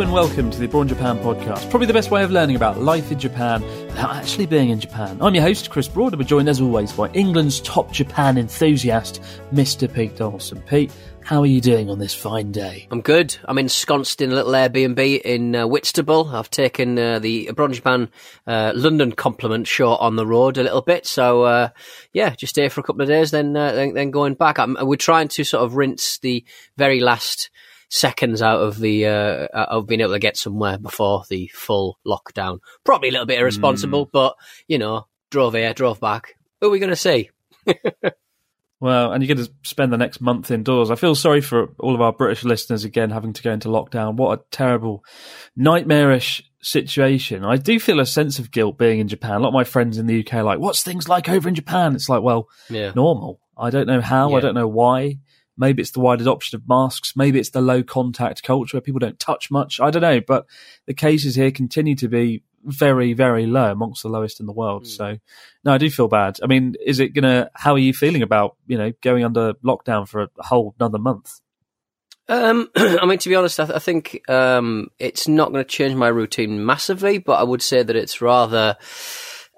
And welcome to the Abroad Japan podcast. Probably the best way of learning about life in Japan without actually being in Japan. I'm your host, Chris Broad, and we're joined as always by England's top Japan enthusiast, Mr. Pete Dawson. Pete, how are you doing on this fine day? I'm good. I'm ensconced in a little Airbnb in uh, Whitstable. I've taken uh, the Abroad Japan uh, London compliment short on the road a little bit. So, uh, yeah, just here for a couple of days, then, uh, then, then going back. I'm, we're trying to sort of rinse the very last seconds out of the uh, of being able to get somewhere before the full lockdown. Probably a little bit irresponsible, Hmm. but you know, drove here, drove back. Who are we going to see? Well, and you're going to spend the next month indoors. I feel sorry for all of our British listeners again having to go into lockdown. What a terrible, nightmarish situation. I do feel a sense of guilt being in Japan. A lot of my friends in the UK are like, what's things like over in Japan? It's like, well, Yeah. normal. I don't know how. I don't know why. Maybe it's the wide adoption of masks. Maybe it's the low contact culture where people don't touch much. I don't know. But the cases here continue to be very, very low, amongst the lowest in the world. So, no, I do feel bad. I mean, is it gonna? How are you feeling about you know going under lockdown for a whole another month? Um, I mean, to be honest, I, th- I think um, it's not going to change my routine massively, but I would say that it's rather.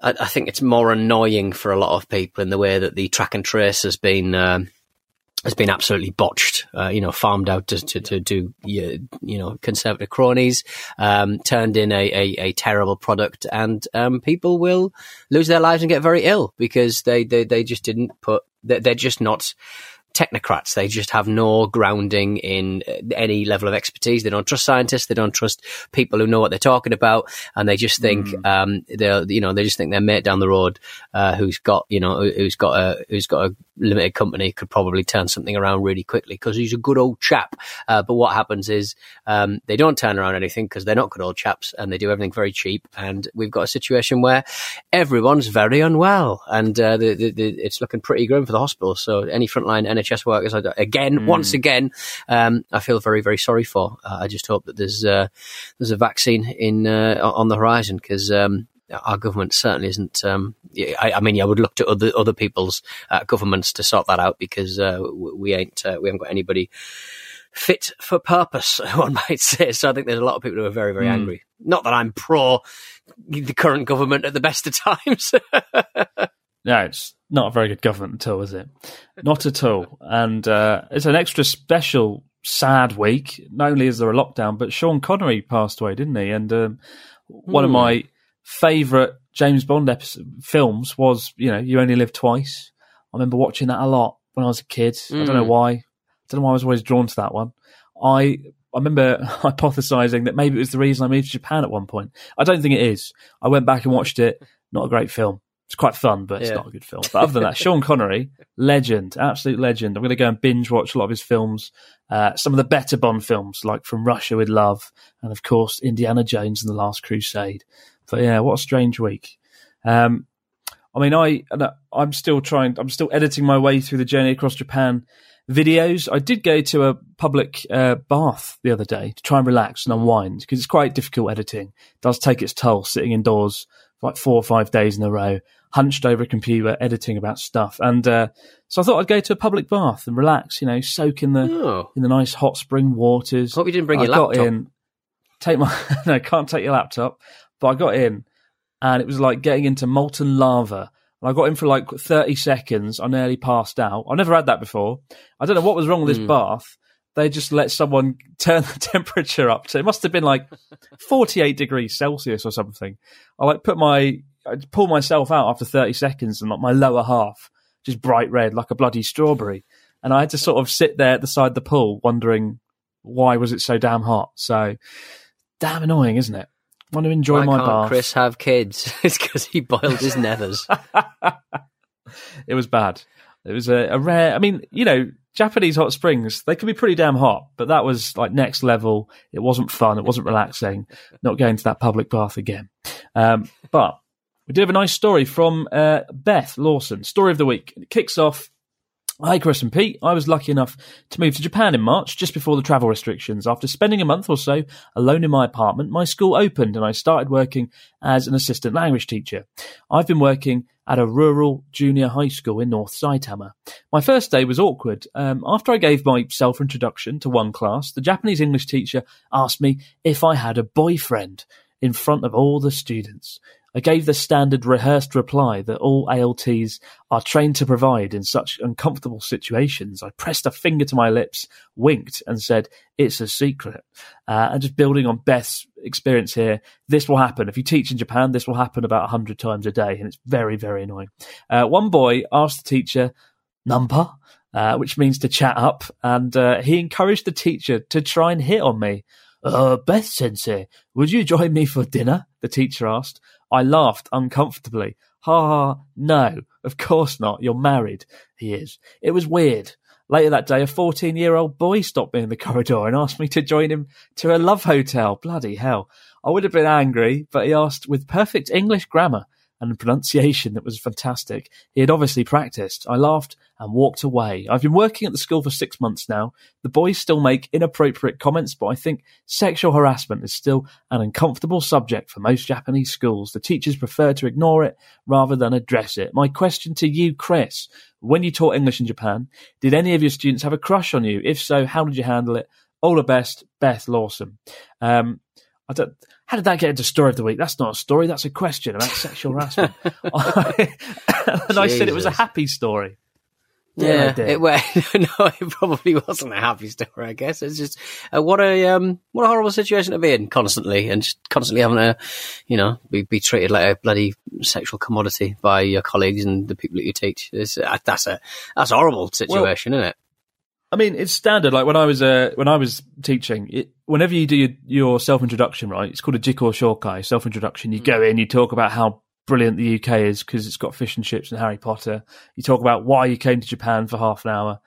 I, I think it's more annoying for a lot of people in the way that the track and trace has been. Um, has been absolutely botched, uh, you know, farmed out to, to, to do, you know, conservative cronies, um, turned in a, a, a terrible product and, um, people will lose their lives and get very ill because they, they, they just didn't put, they're, they're just not technocrats. They just have no grounding in uh, any level of expertise. They don't trust scientists. They don't trust people who know what they're talking about. And they just think, um, they're, you know, they just think their mate down the road, uh, who's got, you know, who- who's got a, who's got a limited company could probably turn something around really quickly because he's a good old chap. Uh, but what happens is, um, they don't turn around anything because they're not good old chaps and they do everything very cheap. And we've got a situation where everyone's very unwell and, uh, the, the, the, it's looking pretty grim for the hospitals. So any frontline NHS workers, I again, once again, um, I feel very, very sorry for. Uh, I just hope that there's, uh, there's a vaccine in, uh, on the horizon because, um, our government certainly isn't. Um, I, I mean, I would look to other other people's uh, governments to sort that out because uh, we ain't uh, we haven't got anybody fit for purpose, one might say. So I think there's a lot of people who are very very angry. Not that I'm pro the current government at the best of times. No, it's not a very good government at all, is it? Not at all. And uh, it's an extra special sad week. Not only is there a lockdown, but Sean Connery passed away, didn't he? And um, one of Hmm. my favourite James Bond episode, films was, you know, You Only Live Twice. I remember watching that a lot when I was a kid. I don't know Mm. why. I don't know why I was always drawn to that one. I I remember hypothesizing that maybe it was the reason I moved to Japan at one point. I don't think it is. I went back and watched it. Not a great film. It's quite fun, but it's Yeah. not a good film. But other than that, Sean Connery, legend, absolute legend. I'm going to go and binge watch a lot of his films. Uh, some of the better Bond films, like From Russia with Love, and of course Indiana Jones and the Last Crusade. But yeah, what a strange week. Um, I mean, I- I'm still trying. I'm still editing my way through the journey across Japan videos. I did go to a public uh, bath the other day to try and relax and unwind because it's quite difficult editing. It does take its toll sitting indoors like four or five days in a row, hunched over a computer, editing about stuff. And uh, so I thought I'd go to a public bath and relax, you know, soak in the Oh. in the nice hot spring waters. Hope you didn't bring I your got laptop. in, take my no, can't take your laptop. But I got in, and it was like getting into molten lava. And I got in for like thirty seconds. I nearly passed out. I've never had that before. I don't know what was wrong with this Hmm. bath. They just let someone turn the temperature up to. It must have been like forty-eight degrees Celsius or something. I like put my, I pull myself out after thirty seconds, and like my lower half just bright red like a bloody strawberry. And I had to sort of sit there at the side of the pool, wondering why was it so damn hot. So damn annoying, isn't it? Want to enjoy Why my can't bath. Chris have kids? it's because he boiled his nethers. it was bad. It was a, a rare. I mean, you know, Japanese hot springs they can be pretty damn hot, but that was like next level. It wasn't fun. It wasn't relaxing. Not going to that public bath again. Um, but we do have a nice story from uh, Beth Lawson. Story of the week. It kicks off. Hi, Chris and Pete. I was lucky enough to move to Japan in March, just before the travel restrictions. After spending a month or so alone in my apartment, my school opened and I started working as an assistant language teacher. I've been working at a rural junior high school in North Saitama. My first day was awkward. Um, after I gave my self introduction to one class, the Japanese English teacher asked me if I had a boyfriend in front of all the students. I gave the standard rehearsed reply that all ALTs are trained to provide in such uncomfortable situations. I pressed a finger to my lips, winked, and said, It's a secret. Uh, and just building on Beth's experience here, this will happen. If you teach in Japan, this will happen about 100 times a day, and it's very, very annoying. Uh, one boy asked the teacher, Nanpa? Uh, which means to chat up, and uh, he encouraged the teacher to try and hit on me. Uh, Beth Sensei, would you join me for dinner? The teacher asked. I laughed uncomfortably. Ha ha, no, of course not. You're married. He is. It was weird. Later that day, a 14 year old boy stopped me in the corridor and asked me to join him to a love hotel. Bloody hell. I would have been angry, but he asked with perfect English grammar and pronunciation that was fantastic. He had obviously practiced. I laughed and walked away. I've been working at the school for six months now. The boys still make inappropriate comments, but I think sexual harassment is still an uncomfortable subject for most Japanese schools. The teachers prefer to ignore it rather than address it. My question to you, Chris, when you taught English in Japan, did any of your students have a crush on you? If so, how did you handle it? All the best, Beth Lawson. Um, I don't, how did that get into story of the week? That's not a story. That's a question about sexual harassment. and I said it was a happy story. Yeah, Yeah, it, well, no, it probably wasn't a happy story. I guess it's just uh, what a um, what a horrible situation to be in constantly, and just constantly having to, you know, be, be treated like a bloody sexual commodity by your colleagues and the people that you teach. It's, uh, that's a that's a horrible situation, isn't it? I mean, it's standard. Like when I was uh, when I was teaching, it, whenever you do your, your self introduction, right? It's called a Jiko Shokai self introduction. You go in, you talk about how brilliant the UK is because it's got fish and chips and Harry Potter. You talk about why you came to Japan for half an hour,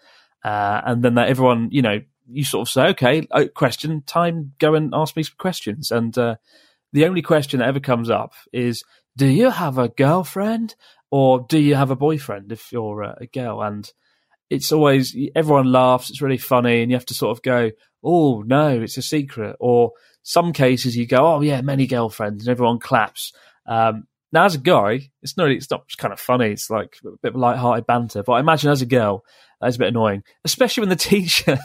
uh, and then that everyone, you know, you sort of say, okay, question time, go and ask me some questions. And uh, the only question that ever comes up is, do you have a girlfriend or do you have a boyfriend if you're uh, a girl? And it's always everyone laughs. It's really funny, and you have to sort of go, "Oh no, it's a secret." Or some cases you go, "Oh yeah, many girlfriends," and everyone claps. Um, now, as a guy, it's not it's not kind of funny. It's like a bit of light-hearted banter. But I imagine as a girl, that's a bit annoying, especially when the teacher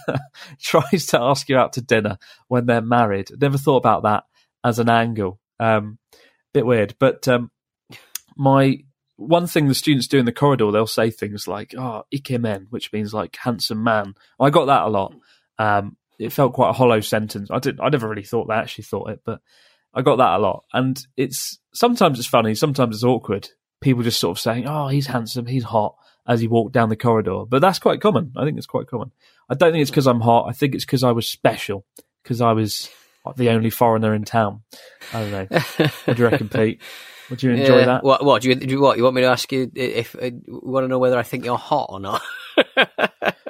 tries to ask you out to dinner when they're married. Never thought about that as an angle. Um, bit weird, but um, my one thing the students do in the corridor, they'll say things like, oh, ikemen, which means like handsome man. I got that a lot. Um, it felt quite a hollow sentence. I didn't. I never really thought that, I actually thought it, but I got that a lot. And it's sometimes it's funny, sometimes it's awkward. People just sort of saying, oh, he's handsome, he's hot as he walked down the corridor. But that's quite common. I think it's quite common. I don't think it's because I'm hot. I think it's because I was special, because I was the only foreigner in town. I don't know. what do you reckon, Pete? Would you enjoy Yeah. that? What? What? Do you, do you what? You want me to ask you if uh, you want to know whether I think you're hot or not?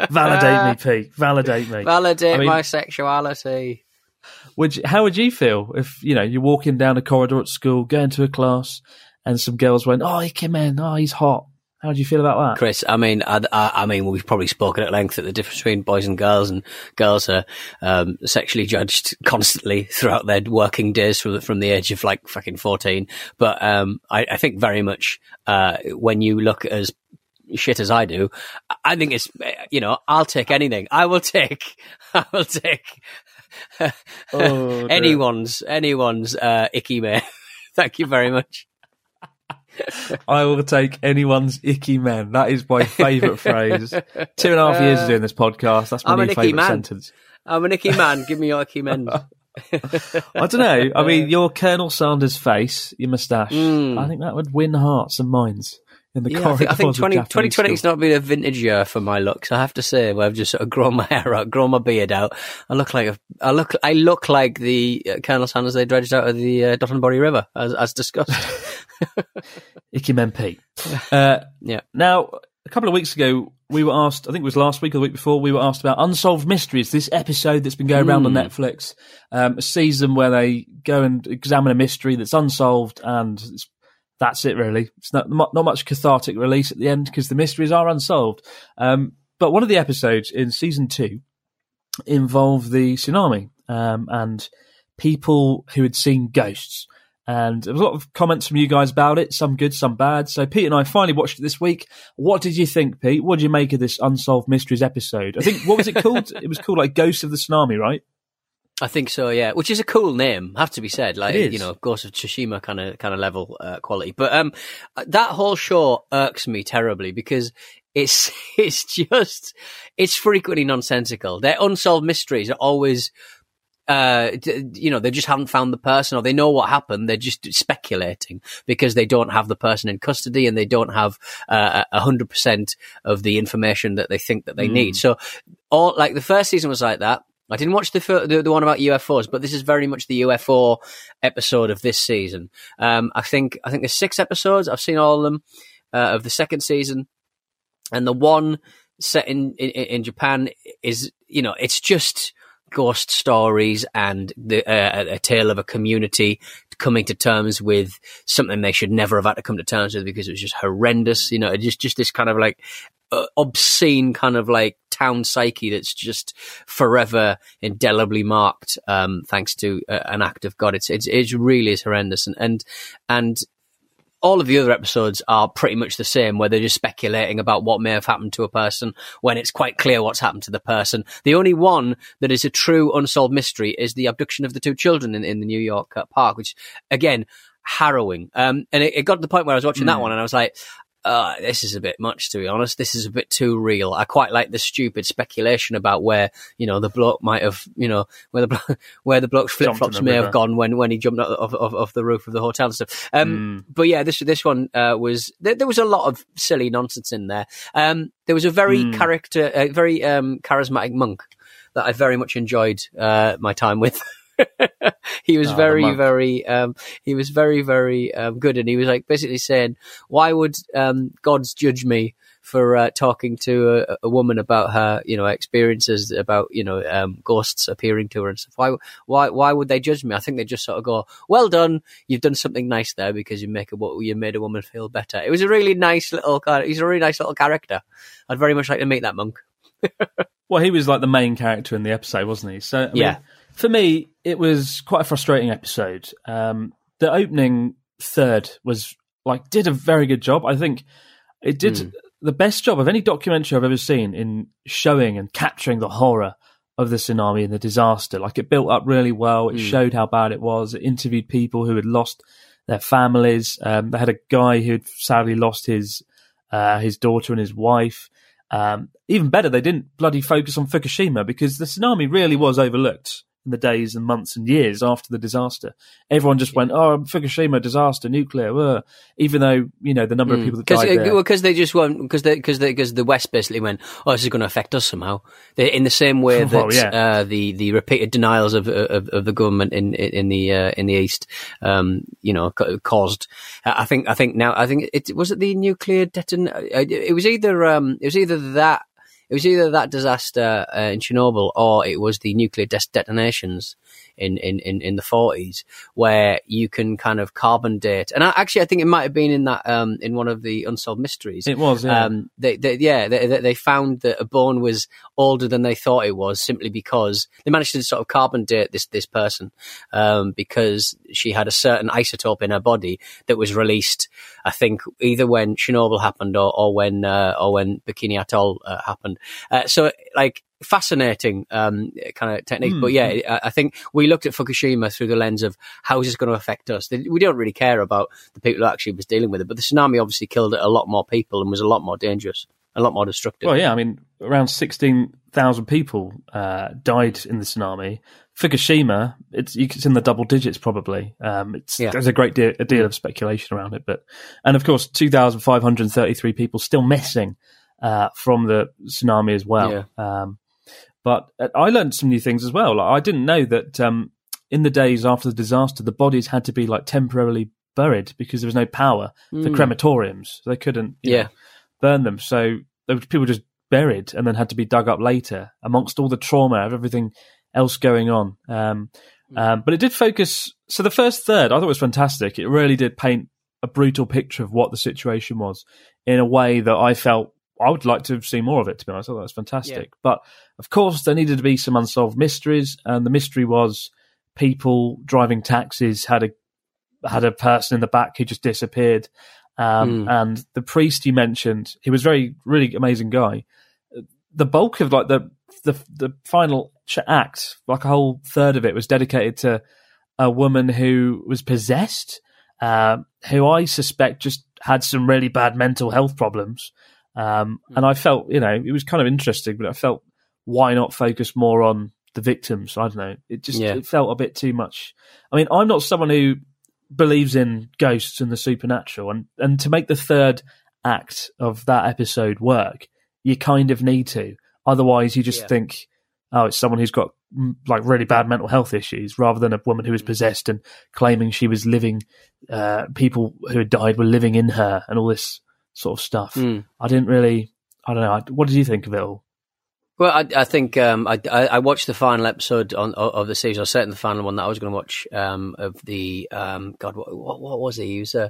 Validate me, Pete. Validate me. Validate I mean- my sexuality. Would you, how would you feel if you know you're walking down a corridor at school, going to a class, and some girls went, "Oh, he came in. Oh, he's hot." How do you feel about that? Chris, I mean, I, I, I, mean, we've probably spoken at length at the difference between boys and girls, and girls are um, sexually judged constantly throughout their working days from the, from the age of like fucking fourteen. But um, I, I, think very much uh, when you look as shit as I do, I think it's you know I'll take anything. I will take. I will take. oh, anyone's anyone's uh, icky man. Thank you very much. I will take anyone's icky men. That is my favourite phrase. Two and a half years of doing this podcast. That's my I'm new favourite sentence. I'm an icky man. Give me your icky men. I don't know. I mean, your Colonel Sanders face, your moustache, mm. I think that would win hearts and minds in the yeah, I think, I think 20, 2020 has not been a vintage year for my looks. I have to say, where I've just sort of grown my hair out, grown my beard out. I look like a, I look, I look like the uh, Colonel Sanders they dredged out of the uh, Dotonbori River, as, as discussed. Icky MP. Uh, yeah. Now, a couple of weeks ago, we were asked, I think it was last week or the week before, we were asked about Unsolved Mysteries, this episode that's been going around mm. on hmm. Netflix, um, a season where they go and examine a mystery that's unsolved and that's it really. It's not, not much cathartic release at the end because the mysteries are unsolved. Um, but one of the episodes in season two involved the tsunami um, and people who had seen ghosts. And there was a lot of comments from you guys about it, some good, some bad. So Pete and I finally watched it this week. What did you think, Pete? What did you make of this Unsolved Mysteries episode? I think, what was it called? it was called like Ghosts of the Tsunami, right? I think so, yeah. Which is a cool name, have to be said. Like you know, Ghost of Tsushima kind of kind of level uh, quality. But um, that whole show irks me terribly because it's it's just it's frequently nonsensical. Their unsolved mysteries are always uh, you know, they just haven't found the person or they know what happened. They're just speculating because they don't have the person in custody and they don't have uh, a hundred percent of the information that they think that they mm. need. So all like the first season was like that. I didn't watch the, the, the one about UFOs, but this is very much the UFO episode of this season. Um, I think I think there's six episodes. I've seen all of them uh, of the second season, and the one set in, in, in Japan is you know it's just ghost stories and the, uh, a tale of a community coming to terms with something they should never have had to come to terms with because it was just horrendous. You know, just just this kind of like uh, obscene kind of like town psyche that's just forever indelibly marked um, thanks to uh, an act of God. It's, it's it really is horrendous, and and and all of the other episodes are pretty much the same, where they're just speculating about what may have happened to a person when it's quite clear what's happened to the person. The only one that is a true unsolved mystery is the abduction of the two children in, in the New York uh, park, which again harrowing. Um, and it, it, got to the point where I was watching mm. that hmm. one and I was like, uh, this is a bit much to be honest. This is a bit too real. I quite like the stupid speculation about where you know the bloke might have, you know, where the where the bloke's flip flops may river. have gone when when he jumped off, off, off, the roof of the hotel and stuff. Um, mm. But yeah, this this one uh, was there, there, was a lot of silly nonsense in there. Um, there was a very mm. character, a very um, charismatic monk that I very much enjoyed uh, my time with. he was oh, very, very, um, he was very, very um, good, and he was like basically saying, "Why would um, gods judge me for uh, talking to a, a, woman about her, you know, experiences about you know um, ghosts appearing to her and stuff? Why, why, why would they judge me? I think they just sort of go, "Well done, you've done something nice there because you make a you made a woman feel better." It was a really nice little, he's a really nice little character. I'd very much like to meet that monk. well, he was like the main character in the episode, wasn't he? So I yeah. Mean, for me, it was quite a frustrating episode. Um, the opening third was like did a very good job. I think it did mm. the best job of any documentary I've ever seen in showing and capturing the horror of the tsunami and the disaster. Like it built up really well. It mm. showed how bad it was. It interviewed people who had lost their families. Um, they had a guy who had sadly lost his uh, his daughter and his wife. Um, even better, they didn't bloody focus on Fukushima because the tsunami really was overlooked in the days and months and years after the disaster. Everyone just went, "Oh, Fukushima disaster, nuclear," uh, even though you know the number mm. of people that died there. Because they just went because because because the West basically went, "Oh, this is going to affect us somehow." They, in the same way that well, yeah. uh, the the repeated denials of of, of the government in in the uh, in the East, um, you know, caused. I think I think now I think it was it the nuclear deton. Uh, it was either um, it was either that it was either that disaster uh, in Chernobyl or it was the nuclear des- detonations in, in, in, in the 40s where you can kind of carbon date. And I, actually, I think it might have been in that, um, in one of the unsolved mysteries. It was, yeah. Um, they, they, yeah, they, they found that a bone was older than they thought it was simply because they managed to sort of carbon date this, this person, um, because she had a certain isotope in her body that was released, I think, either when Chernobyl happened or, or when, uh, or when Bikini Atoll uh, happened. Uh, so, like, fascinating um, kind of technique. Mm. But yeah, I, I think we looked at Fukushima through the lens of how is this going to affect us. We don't really care about the people who actually was dealing with it, but the tsunami obviously killed a lot more people and was a lot more dangerous, a lot more destructive. Well, yeah, I mean, around sixteen thousand people uh, died in the tsunami. Fukushima, it's it's in the double digits probably. Um, it's yeah. there's a great deal, a deal of speculation around it, but and of course, two thousand five hundred thirty three people still missing uh, from the tsunami as well. Yeah. Um, but uh, I learned some new things as well. Like, I didn't know that um, in the days after the disaster, the bodies had to be like temporarily buried because there was no power mm. for crematoriums. They couldn't yeah. Know, burn them. So there was people just buried and then had to be dug up later amongst all the trauma of everything else going on. Um, hmm. um, but it did focus. So the first third, I thought was fantastic. It really did paint a brutal picture of what the situation was in a way that I felt I would like to see more of it. To be honest, I thought that was fantastic. Yeah. But of course, there needed to be some unsolved mysteries, and the mystery was people driving taxis had a had a person in the back who just disappeared. Um, mm. And the priest you mentioned, he was very really amazing guy. The bulk of like the the the final act, like a whole third of it, was dedicated to a woman who was possessed, uh, who I suspect just had some really bad mental health problems. Um, hmm. and I felt, you know, it was kind of interesting, but I felt why not focus more on the victims? I don't know. It just yeah. it felt a bit too much. I mean, I'm not someone who believes in ghosts and the supernatural, and and to make the third act of that episode work, you kind of need to. Otherwise, you just yeah. think, oh, it's someone who's got mm, like really bad mental health issues, rather than a woman who was hmm. possessed and claiming she was living. Uh, people who had died were living in her, and all this sort of stuff. Mm. I didn't really. I don't know. What did you think of it all? Well, I, I think um, I, I, watched the final episode on, of the series. I was certain the final one that I was going to watch um, of the um, God. What, what, what, was he? He was uh,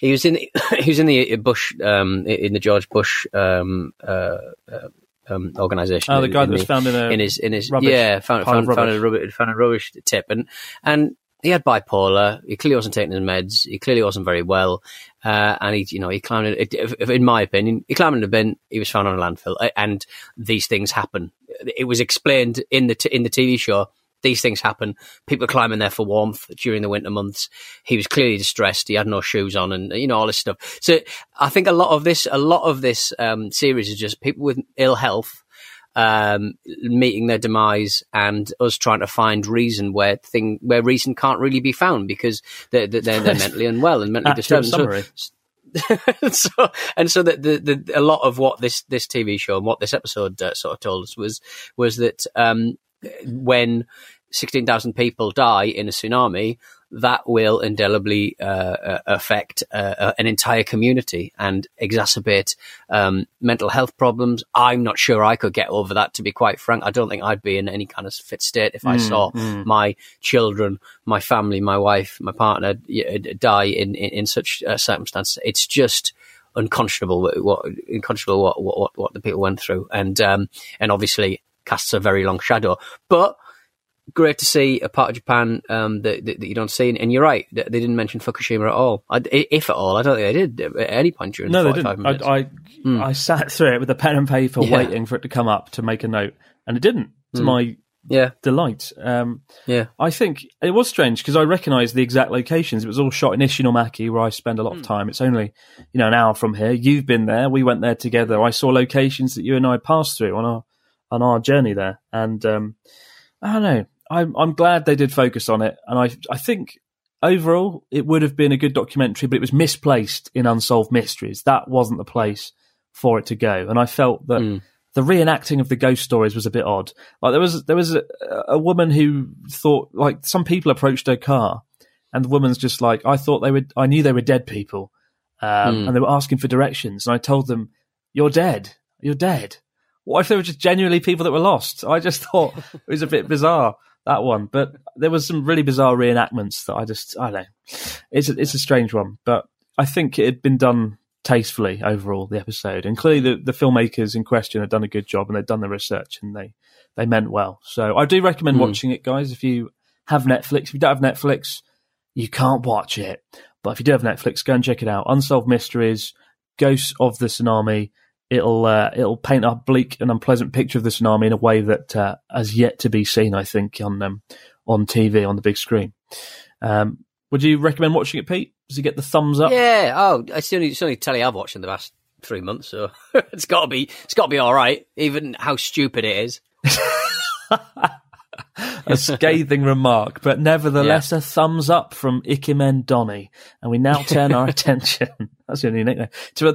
he was in the, he was in the Bush um, in the George Bush um, uh, uh, um, organization. Oh, the guy that was found in a in his in his rubbish, yeah found found, found, a rubbish, found a rubbish tip and and he had bipolar. He clearly wasn't taking his meds. He clearly wasn't very well. Uh, and he, you know, he climbed, in my opinion, he climbed in a bin. He was found on a landfill and these things happen. It was explained in the, t- in the TV show. These things happen. People climbing there for warmth during the winter months. He was clearly distressed. He had no shoes on and, you know, all this stuff. So I think a lot of this, a lot of this, um, series is just people with ill health um, meeting their demise and us trying to find reason where thing where reason can't really be found because they're they're, they're mentally unwell and mentally disturbed. So, so, and so that the, the, a lot of what this this TV show and what this episode uh, sort of told us was was that um, when sixteen thousand people die in a tsunami, that will indelibly uh, uh, affect uh, uh, an entire community and exacerbate um, mental health problems. I'm not sure I could get over that, to be quite frank. I don't think I'd be in any kind of fit state if I mm, saw mm. my children, my family, my wife, my partner die in, in, in such uh, circumstances. It's just unconscionable what, unconscionable what, what, what the people went through. And, um, and obviously casts a very long shadow. But great to see a part of Japan um, that, that, that, you don't see. And you're right, they didn't mention Fukushima at all. I, if at all, I don't think they did at any point during no, the they didn't. minutes. I, I, mm. I, sat through it with a pen and paper yeah. waiting for it to come up to make a note, and it didn't, to mm. my yeah. delight. Um, yeah. I think it was strange because I recognised the exact locations. It was all shot in Ishinomaki, where I spend a lot mm. of hmm. time. It's only, you know, an hour from here. You've been there. We went there together. I saw locations that you and I passed through on our on our journey there, and um, I don't know. I'm I'm glad they did focus on it, and I I think overall it would have been a good documentary, but it was misplaced in Unsolved Mysteries. That wasn't the place for it to go, and I felt that. Mm. The reenacting of the ghost stories was a bit odd. Like there was there was a, a woman who thought like some people approached her car, and the woman's just like, I thought they were, I knew they were dead people, um, mm. and they were asking for directions, and I told them, "You're dead, you're dead." what if they were just genuinely people that were lost? I just thought it was a bit bizarre that one, but there was some really bizarre reenactments that I just I don't know. It's a, it's a strange one, but I think it had been done tastefully overall the episode, and clearly the, the filmmakers in question had done a good job and they'd done the research and they they meant well. So I do recommend mm. watching it, guys. If you have Netflix, if you don't have Netflix, you can't watch it. But if you do have Netflix, go and check it out. Unsolved Mysteries, Ghosts of the Tsunami. It'll uh, it'll paint a bleak and unpleasant picture of the tsunami in a way that uh, has yet to be seen. I think on um, on TV on the big screen. Um, would you recommend watching it, Pete? Does he get the thumbs up? Yeah. Oh, it's the only, it's the only telly I've watched in the past three months, so it's got to be it's got to be all right, even how stupid it is. a scathing remark, but nevertheless yeah. a thumbs up from Ikemen Donny. And we now turn our attention, that's your new nickname, to a.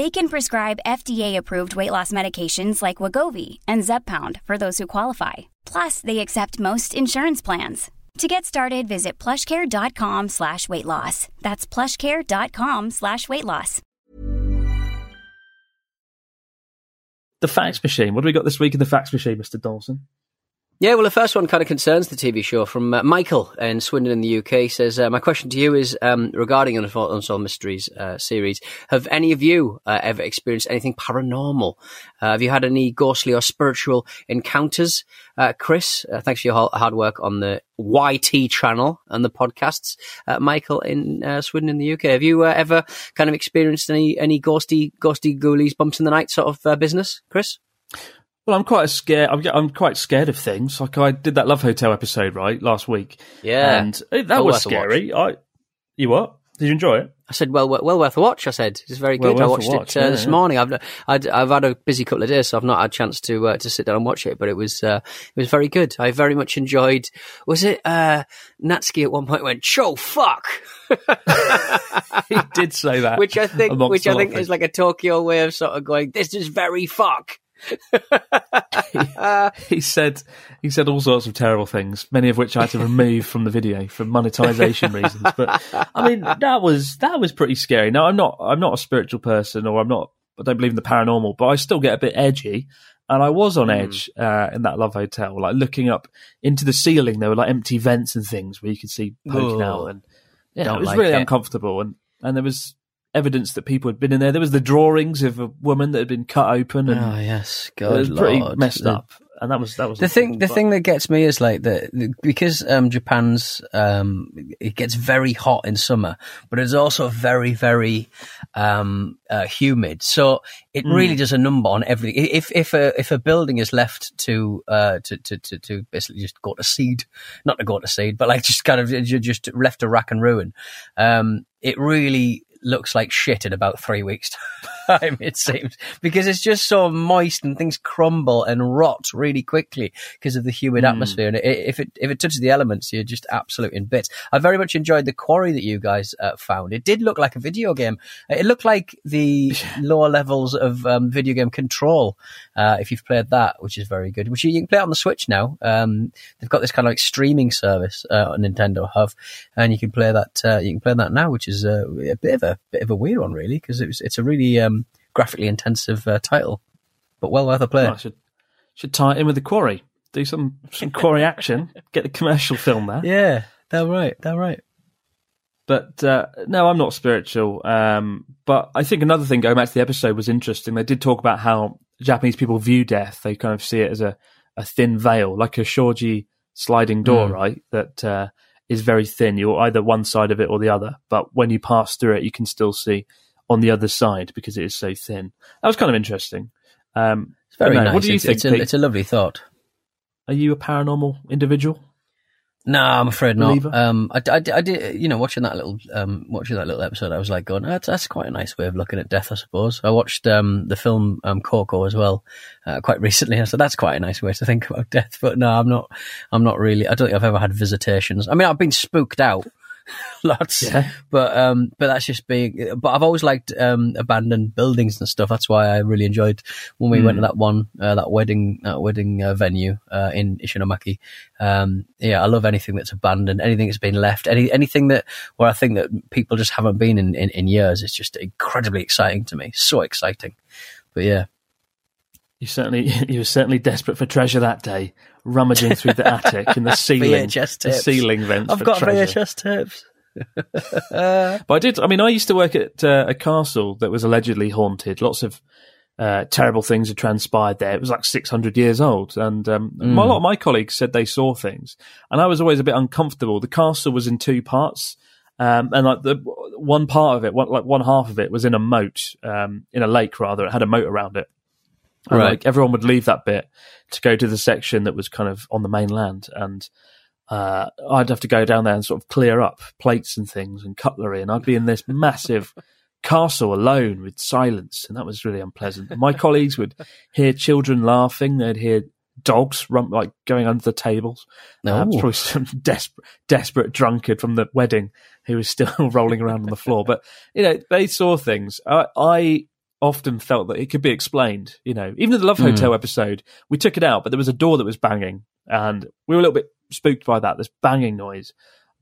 They can prescribe FDA-approved weight loss medications like Wegovy and Zepbound for those who qualify. Plus, they accept most insurance plans. To get started, visit plushcare.com slash weight loss. That's plushcare.com slash weight loss. The fax machine. What do we got this week in the fax machine, Mr. Dawson? Yeah, well, the first one kind of concerns the TV show from uh, Michael in Swindon in the UK. Says, uh, My question to you is um, regarding Unsolved Mysteries uh, series. Have any of you uh, ever experienced anything paranormal? Uh, have you had any ghostly or spiritual encounters? Uh, Chris, thanks for your hard work on the YT channel and the podcasts. Michael in Swindon in the UK. Have you ever kind of experienced any, any ghosty, ghosty ghoulies, bumps in the night sort of business, Chris? Well, I'm quite scared. I'm, I'm, quite scared of things. Like I did that Love Hotel episode right last week. Yeah, and it, that well was scary. I, you what? Did you enjoy it? I said, well, well worth a watch. I said, it's very good. Well I watched watch, it uh, yeah, this yeah. morning. I've, I'd, I've had a busy couple of days, so I've not had a chance to uh, to sit down and watch it. But it was uh, it was very good. I very much enjoyed. Was it uh, Natsuki at one point went, "Show fuck." he did say that, which I think, which I think is like a Tokyo way of sort of going, "This is very fuck." He, he, said he said all sorts of terrible things, many of which I had to remove from the video for monetization reasons. But I mean, that was that was pretty scary. Now I'm not I'm not a spiritual person, or I'm not I don't believe in the paranormal, but I still get a bit edgy. And I was on mm. edge uh, in that Love Hotel, like looking up into the ceiling. There were like empty vents and things where you could see poking out, and yeah, it was like really it. uncomfortable. And and there was evidence that people had been in there. There was the drawings of a woman that had been cut open, and Oh yes, it God, was pretty Lord. messed The- up. And that was that was The thing, the but- thing that gets me is like the because um, Japan's um, it gets very hot in summer, but it's also very very um, uh, humid. So it really does a number on every. If if a if a building is left to uh, to, to to to basically just go to seed, not to go to seed, but like just kind of just left to rack and ruin, um, it really looks like shit in about three weeks it seems because it's just so moist and things crumble and rot really quickly because of the humid atmosphere. And it, if it if it touches the elements you're just absolute in bits. I very much enjoyed the quarry that you guys uh, found. It did look like a video game. It looked like the lower levels of um, video game control uh, if you've played that which is very good which you, you can play on the switch now. Um, they've got this kind of like streaming service uh, on nintendo have and you can play that uh, you can play that now which is uh, a bit of a bit of a weird one really because it was, it's a really um, graphically intensive uh, title but well worth a play I should should tie it in with the quarry. Do some some quarry action. Get the commercial film there. yeah they're right they're right But uh, no, I'm not spiritual. Um, but I think another thing going back to the episode was interesting. They did talk about how Japanese people view death. They kind of see it as a, a thin veil, like a shoji sliding door, Mm. right? That uh, is very thin. You're either one side of it or the other. But when you pass through it, you can still see on the other side because it is so thin. That was kind of interesting. Um, it's very no, nice What do you it's, think? it's, a, it's a lovely thought Are you a paranormal individual? No, I'm afraid not. Um, I, I, I did, you know, watching that little, um, watching that little episode, I was like, going, that's, that's quite a nice way of looking at death, I suppose. I watched um, the film um, Coco as well, uh, quite recently. I said that's quite a nice way to think about death. But no, I'm not. I'm not really. I don't think I've ever had visitations. I mean, I've been spooked out lots, Yeah. but um, but that's just being. But I've always liked um, abandoned buildings and stuff. That's why I really enjoyed when we went to that one, uh, that wedding, that wedding uh, venue uh, in Ishinomaki. Um, yeah, I love anything that's abandoned, anything that's been left, any anything that where I think that people just haven't been in, in, in years. It's just incredibly exciting to me. So exciting. But yeah, You certainly you were certainly desperate for treasure that day, rummaging through the attic and the ceiling, VHS the ceiling vents. I've got treasure. VHS tapes. But I did. I mean, I used to work at uh, a castle that was allegedly haunted. Lots of uh, terrible things had transpired there. It was like 600 years old, and um, my, a lot of my colleagues said they saw things, and I was always a bit uncomfortable. The castle was in two parts. Um, and like the one part of it, one, like one half of it was in a moat, um, in a lake rather. It had a moat around it. And, Right. Like everyone would leave that bit to go to the section that was kind of on the mainland, and uh, I'd have to go down there and sort of clear up plates and things and cutlery, and I'd be in this massive castle alone with silence, and that was really unpleasant. My colleagues would hear children laughing; they'd hear dogs run like going under the tables. Uh, it was Oh. probably some desperate, desperate drunkard from the wedding who was still rolling around on the floor. But you know, they saw things. I, I often felt that it could be explained. You know, even in the Love Hmm. Hotel episode, we took it out, but there was a door that was banging, and we were a little bit spooked by that. This banging noise,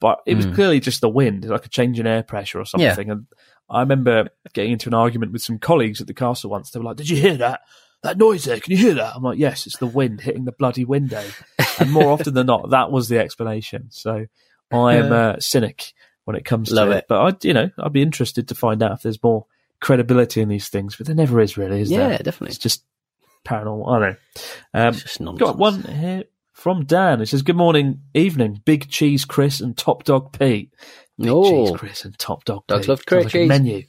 but it was Hmm. clearly just the wind, like a change in air pressure or something. And I remember getting into an argument with some colleagues at the castle once. They were like, "Did you hear that?" That noise there, can you hear that? I'm like, yes, it's the wind hitting the bloody window. And more often than not, that was the explanation. So I am a cynic when it comes Love to it. it. But I, you know, I'd be interested to find out if there's more credibility in these things. But there never is really, is there? Yeah, definitely. It's just paranormal. I don't know. Um, It's just nonsense. got one here from Dan. It says, "Good morning, evening, Big Cheese Chris and Top Dog Pete." Big Oh. Cheese Chris and Top Dog. Dogs Pete. love great like cheese. menu.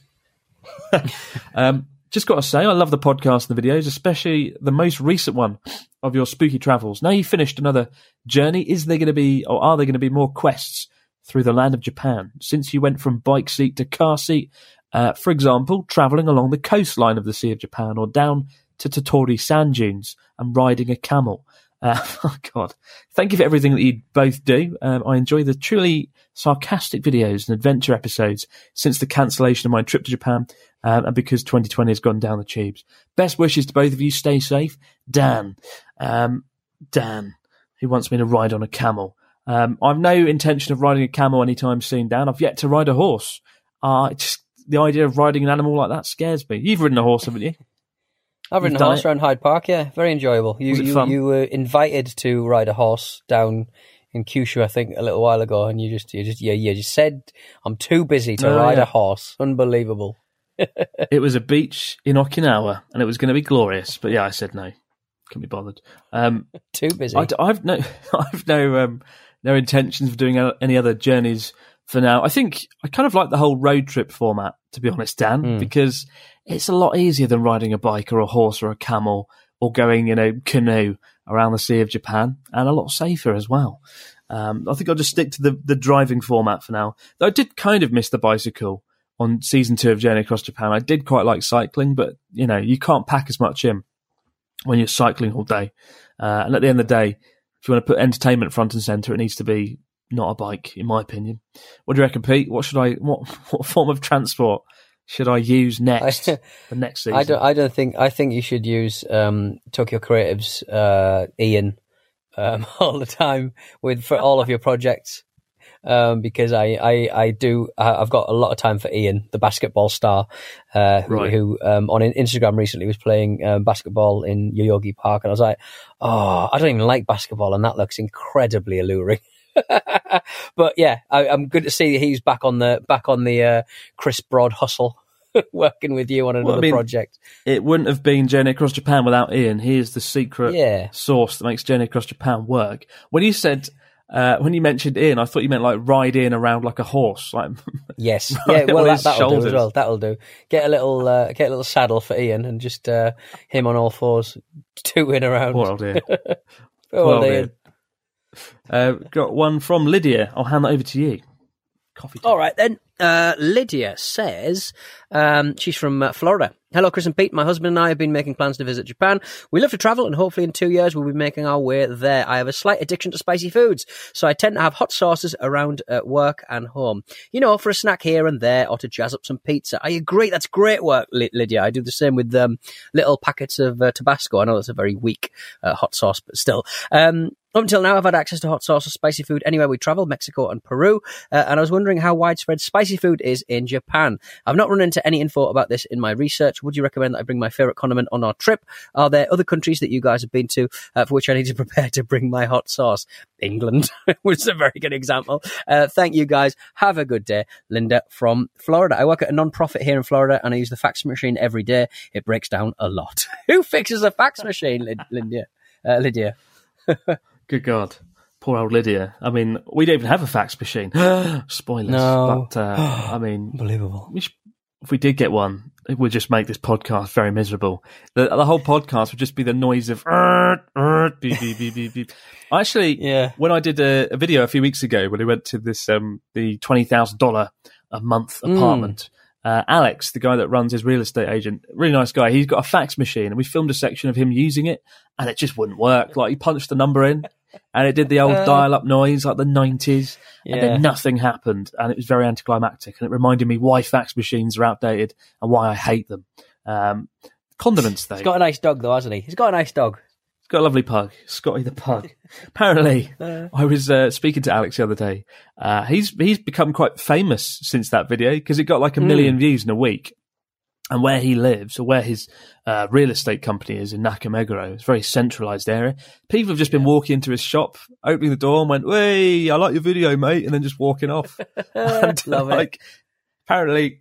um, just got to say, I love the podcast and the videos, especially the most recent one of your spooky travels. Now you finished another journey. Is there going to be, or are there going to be more quests through the land of Japan? Since you went from bike seat to car seat, uh, for example, traveling along the coastline of the Sea of Japan or down to Tottori sand dunes and riding a camel. Uh, oh God! Thank you for everything that you both do. Um, I enjoy the truly sarcastic videos and adventure episodes since the cancellation of my trip to Japan, um, and because 2020 has gone down the tubes. Best wishes to both of you. Stay safe, Dan. Um, Dan, who wants me to ride on a camel. Um, I've no intention of riding a camel anytime soon, Dan. I've yet to ride a horse. Uh, just the idea of riding an animal like that scares me. You've ridden a horse, haven't you? I've ridden You've a horse it? around Hyde Park. Yeah, very enjoyable. You Was it you, fun? you were invited to ride a horse down in Kyushu, I think, a little while ago, and you just you just yeah you just said I'm too busy to Oh, ride yeah. a horse. Unbelievable. it was a beach in Okinawa, and it was going to be glorious. But yeah, I said no, Can not be bothered. Um, Too busy. I, have no, I've no, um, no intentions of doing any other journeys for now. I think I kind of like the whole road trip format, to be honest, Dan, Mm. because it's a lot easier than riding a bike or a horse or a camel or going in a canoe around the Sea of Japan, and a lot safer as well. Um, I think I'll just stick to the, the driving format for now. Though I did kind of miss the bicycle on season two of Journey Across Japan. I did quite like cycling, but you know, you can't pack as much in when you're cycling all day. Uh, and at the end of the day, if you want to put entertainment front and center, it needs to be not a bike, in my opinion. What do you reckon, Pete? What should I, what, what form of transport should I use next? I- the next season? I don't. I don't think. I think you should use um, Tokyo Creative's uh, Ian um, all the time with for all of your projects. Um, because I, I, I do, I've got a lot of time for Ian, the basketball star, uh, who, Right. who um, on Instagram recently was playing um, basketball in Yoyogi Park, and I was like, oh, I don't even like basketball, and that looks incredibly alluring. but yeah, I, I'm good to see that he's back on the back on the uh, Chris Broad hustle, working with you on another Well, I mean, project. it wouldn't have been Journey Across Japan without Ian. He is the secret Yeah. source that makes Journey Across Japan work. When you said, uh, when you mentioned Ian, I thought you meant like ride in around like a horse. Like, Yes, yeah. Well, that, his that'll do shoulders. as well. That'll do. Get a little, uh, get a little saddle for Ian, and just uh, him on all fours, tooting around. poor old Ian. Poor old Ian. Uh, got one from Lydia. I'll hand that over to you. Coffee. time. All right then. Uh, Lydia says um, she's from uh, Florida. Hello, Chris and Pete. My husband and I have been making plans to visit Japan. We love to travel, and hopefully in two years we'll be making our way there. I have a slight addiction to spicy foods, so I tend to have hot sauces around uh, work and home. You know, for a snack here and there, or to jazz up some pizza. I agree. That's great work, Ly- Lydia. I do the same with um, little packets of uh, Tabasco. I know that's a very weak uh, hot sauce, but still. Um, up until now, I've had access to hot sauce or spicy food anywhere we travel, Mexico and Peru, uh, and I was wondering how widespread spicy food is in Japan. I've not run into any info about this in my research. Would you recommend that I bring my favourite condiment on our trip? Are there other countries that you guys have been to uh, for which I need to prepare to bring my hot sauce? England was a very good example. Uh, thank you guys. Have a good day. Linda from Florida. I work at a non-profit here in Florida and I use the fax machine every day. It breaks down a lot. Who fixes a fax machine, Lyd- Lydia? Uh, Lydia. Good God. Poor old Lydia. I mean, we don't even have a fax machine. Spoilers. No. But, uh, I mean, Unbelievable. we should, if we did get one, it would just make this podcast very miserable. The, the whole podcast would just be the noise of "Err, err, beep, beep, beep, beep, beep." Actually, Yeah. when I did a, a video a few weeks ago when we went to this um, the twenty thousand dollar a month apartment, uh, Alex, the guy that runs his real estate agent, really nice guy. He's got a fax machine, and we filmed a section of him using it, and it just wouldn't work. Like he punched the number in. And it did the old dial-up noise, like the nineties, and then nothing happened, and it was very anticlimactic, and it reminded me why fax machines are outdated and why I hate them. Um, condiments, though. He's got a nice dog, though, hasn't he? He's got a nice dog. He's got a lovely pug, Scotty the pug. Apparently, I was uh, speaking to Alex the other day. Uh, he's he's become quite famous since that video because it got like a million views in a week. And where he lives, or where his uh, real estate company is in Nakameguro, it's a very centralised area. People have just been walking into his shop, opening the door, and went, "Hey, I like your video, mate," and then just walking off. And, Love it. apparently,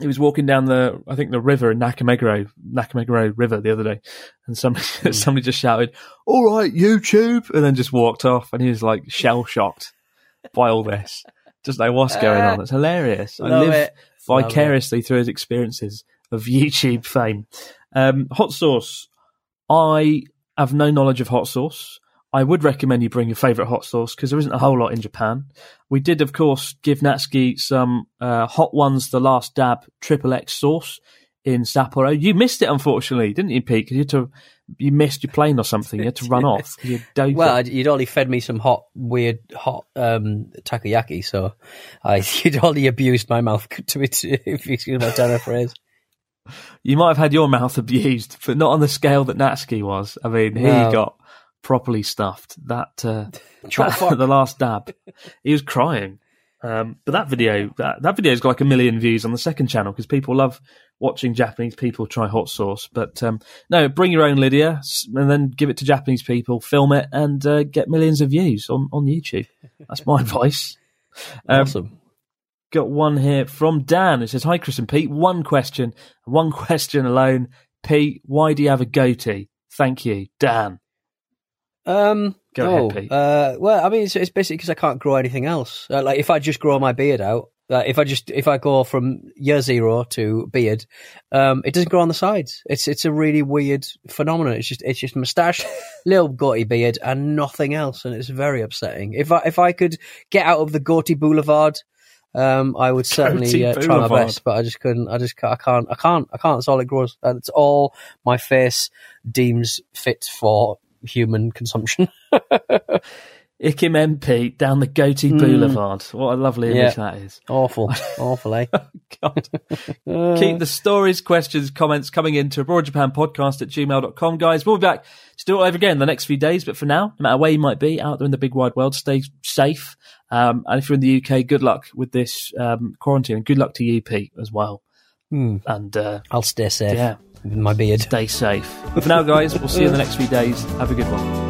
he was walking down the, I think the river in Nakameguro, Nakameguro River the other day, and somebody Hmm. somebody just shouted, "All right, YouTube," and then just walked off, and he was like shell shocked by all this. Just know what's going on. It's hilarious. I live it. Vicariously through his experiences of YouTube fame. Um, hot sauce. I have no knowledge of hot sauce. I would recommend you bring your favourite hot sauce because there isn't a whole lot in Japan. We did, of course, give Natsuki some uh, Hot Ones, the last dab triple X sauce in Sapporo. You missed it, unfortunately, didn't you, Pete? 'Cause you to, you missed your plane or something. You had to run off. You Well, it. You'd only fed me some hot, weird, hot um, takoyaki, so I, you'd only abused my mouth to it, if you excuse my turn of phrase. you might have had your mouth abused, but not on the scale that Natsuki was. I mean, he No. got properly stuffed. That, uh, fuck. the last dab, he was crying. Um, but that video, that, that video's got like a million views on the second channel because people love watching Japanese people try hot sauce. But um, no, bring your own Lydia and then give it to Japanese people, film it, and uh, get millions of views on, on YouTube. That's my advice. Um, awesome. got one here from Dan. It says, Hi, Chris and Pete. One question, one question alone. Pete, why do you have a goatee? Thank you, Dan. Um, Go oh, ahead, Pete. Uh, well, I mean, it's, it's basically because I can't grow anything else. Uh, like, if I just grow my beard out, if I just if I go from year zero to beard, um, it doesn't grow on the sides. It's it's a really weird phenomenon. It's just it's just moustache, little goatee beard, and nothing else, and it's very upsetting. If I if I could get out of the goatee boulevard, um, I would certainly uh, try my best, but I just couldn't. I just I can't. I can't. I can't. That's all it grows, and it's all my face deems fit for human consumption. Ikim MP down the Goatee Boulevard. What a lovely image. Yeah. that is. Awful, awful, eh? God. Keep the stories, questions, comments coming into Abroad Japan podcast at gmail.com, guys. We'll be back to do it over again in the next few days. But for now, no matter where you might be out there in the big wide world, stay safe. Um, and if you're in the UK, good luck with this um, quarantine. And good luck to you, Pete, as well. Hmm. And uh, I'll stay safe yeah, with my beard. stay safe. But for now, guys, we'll see you in the next few days. Have a good one.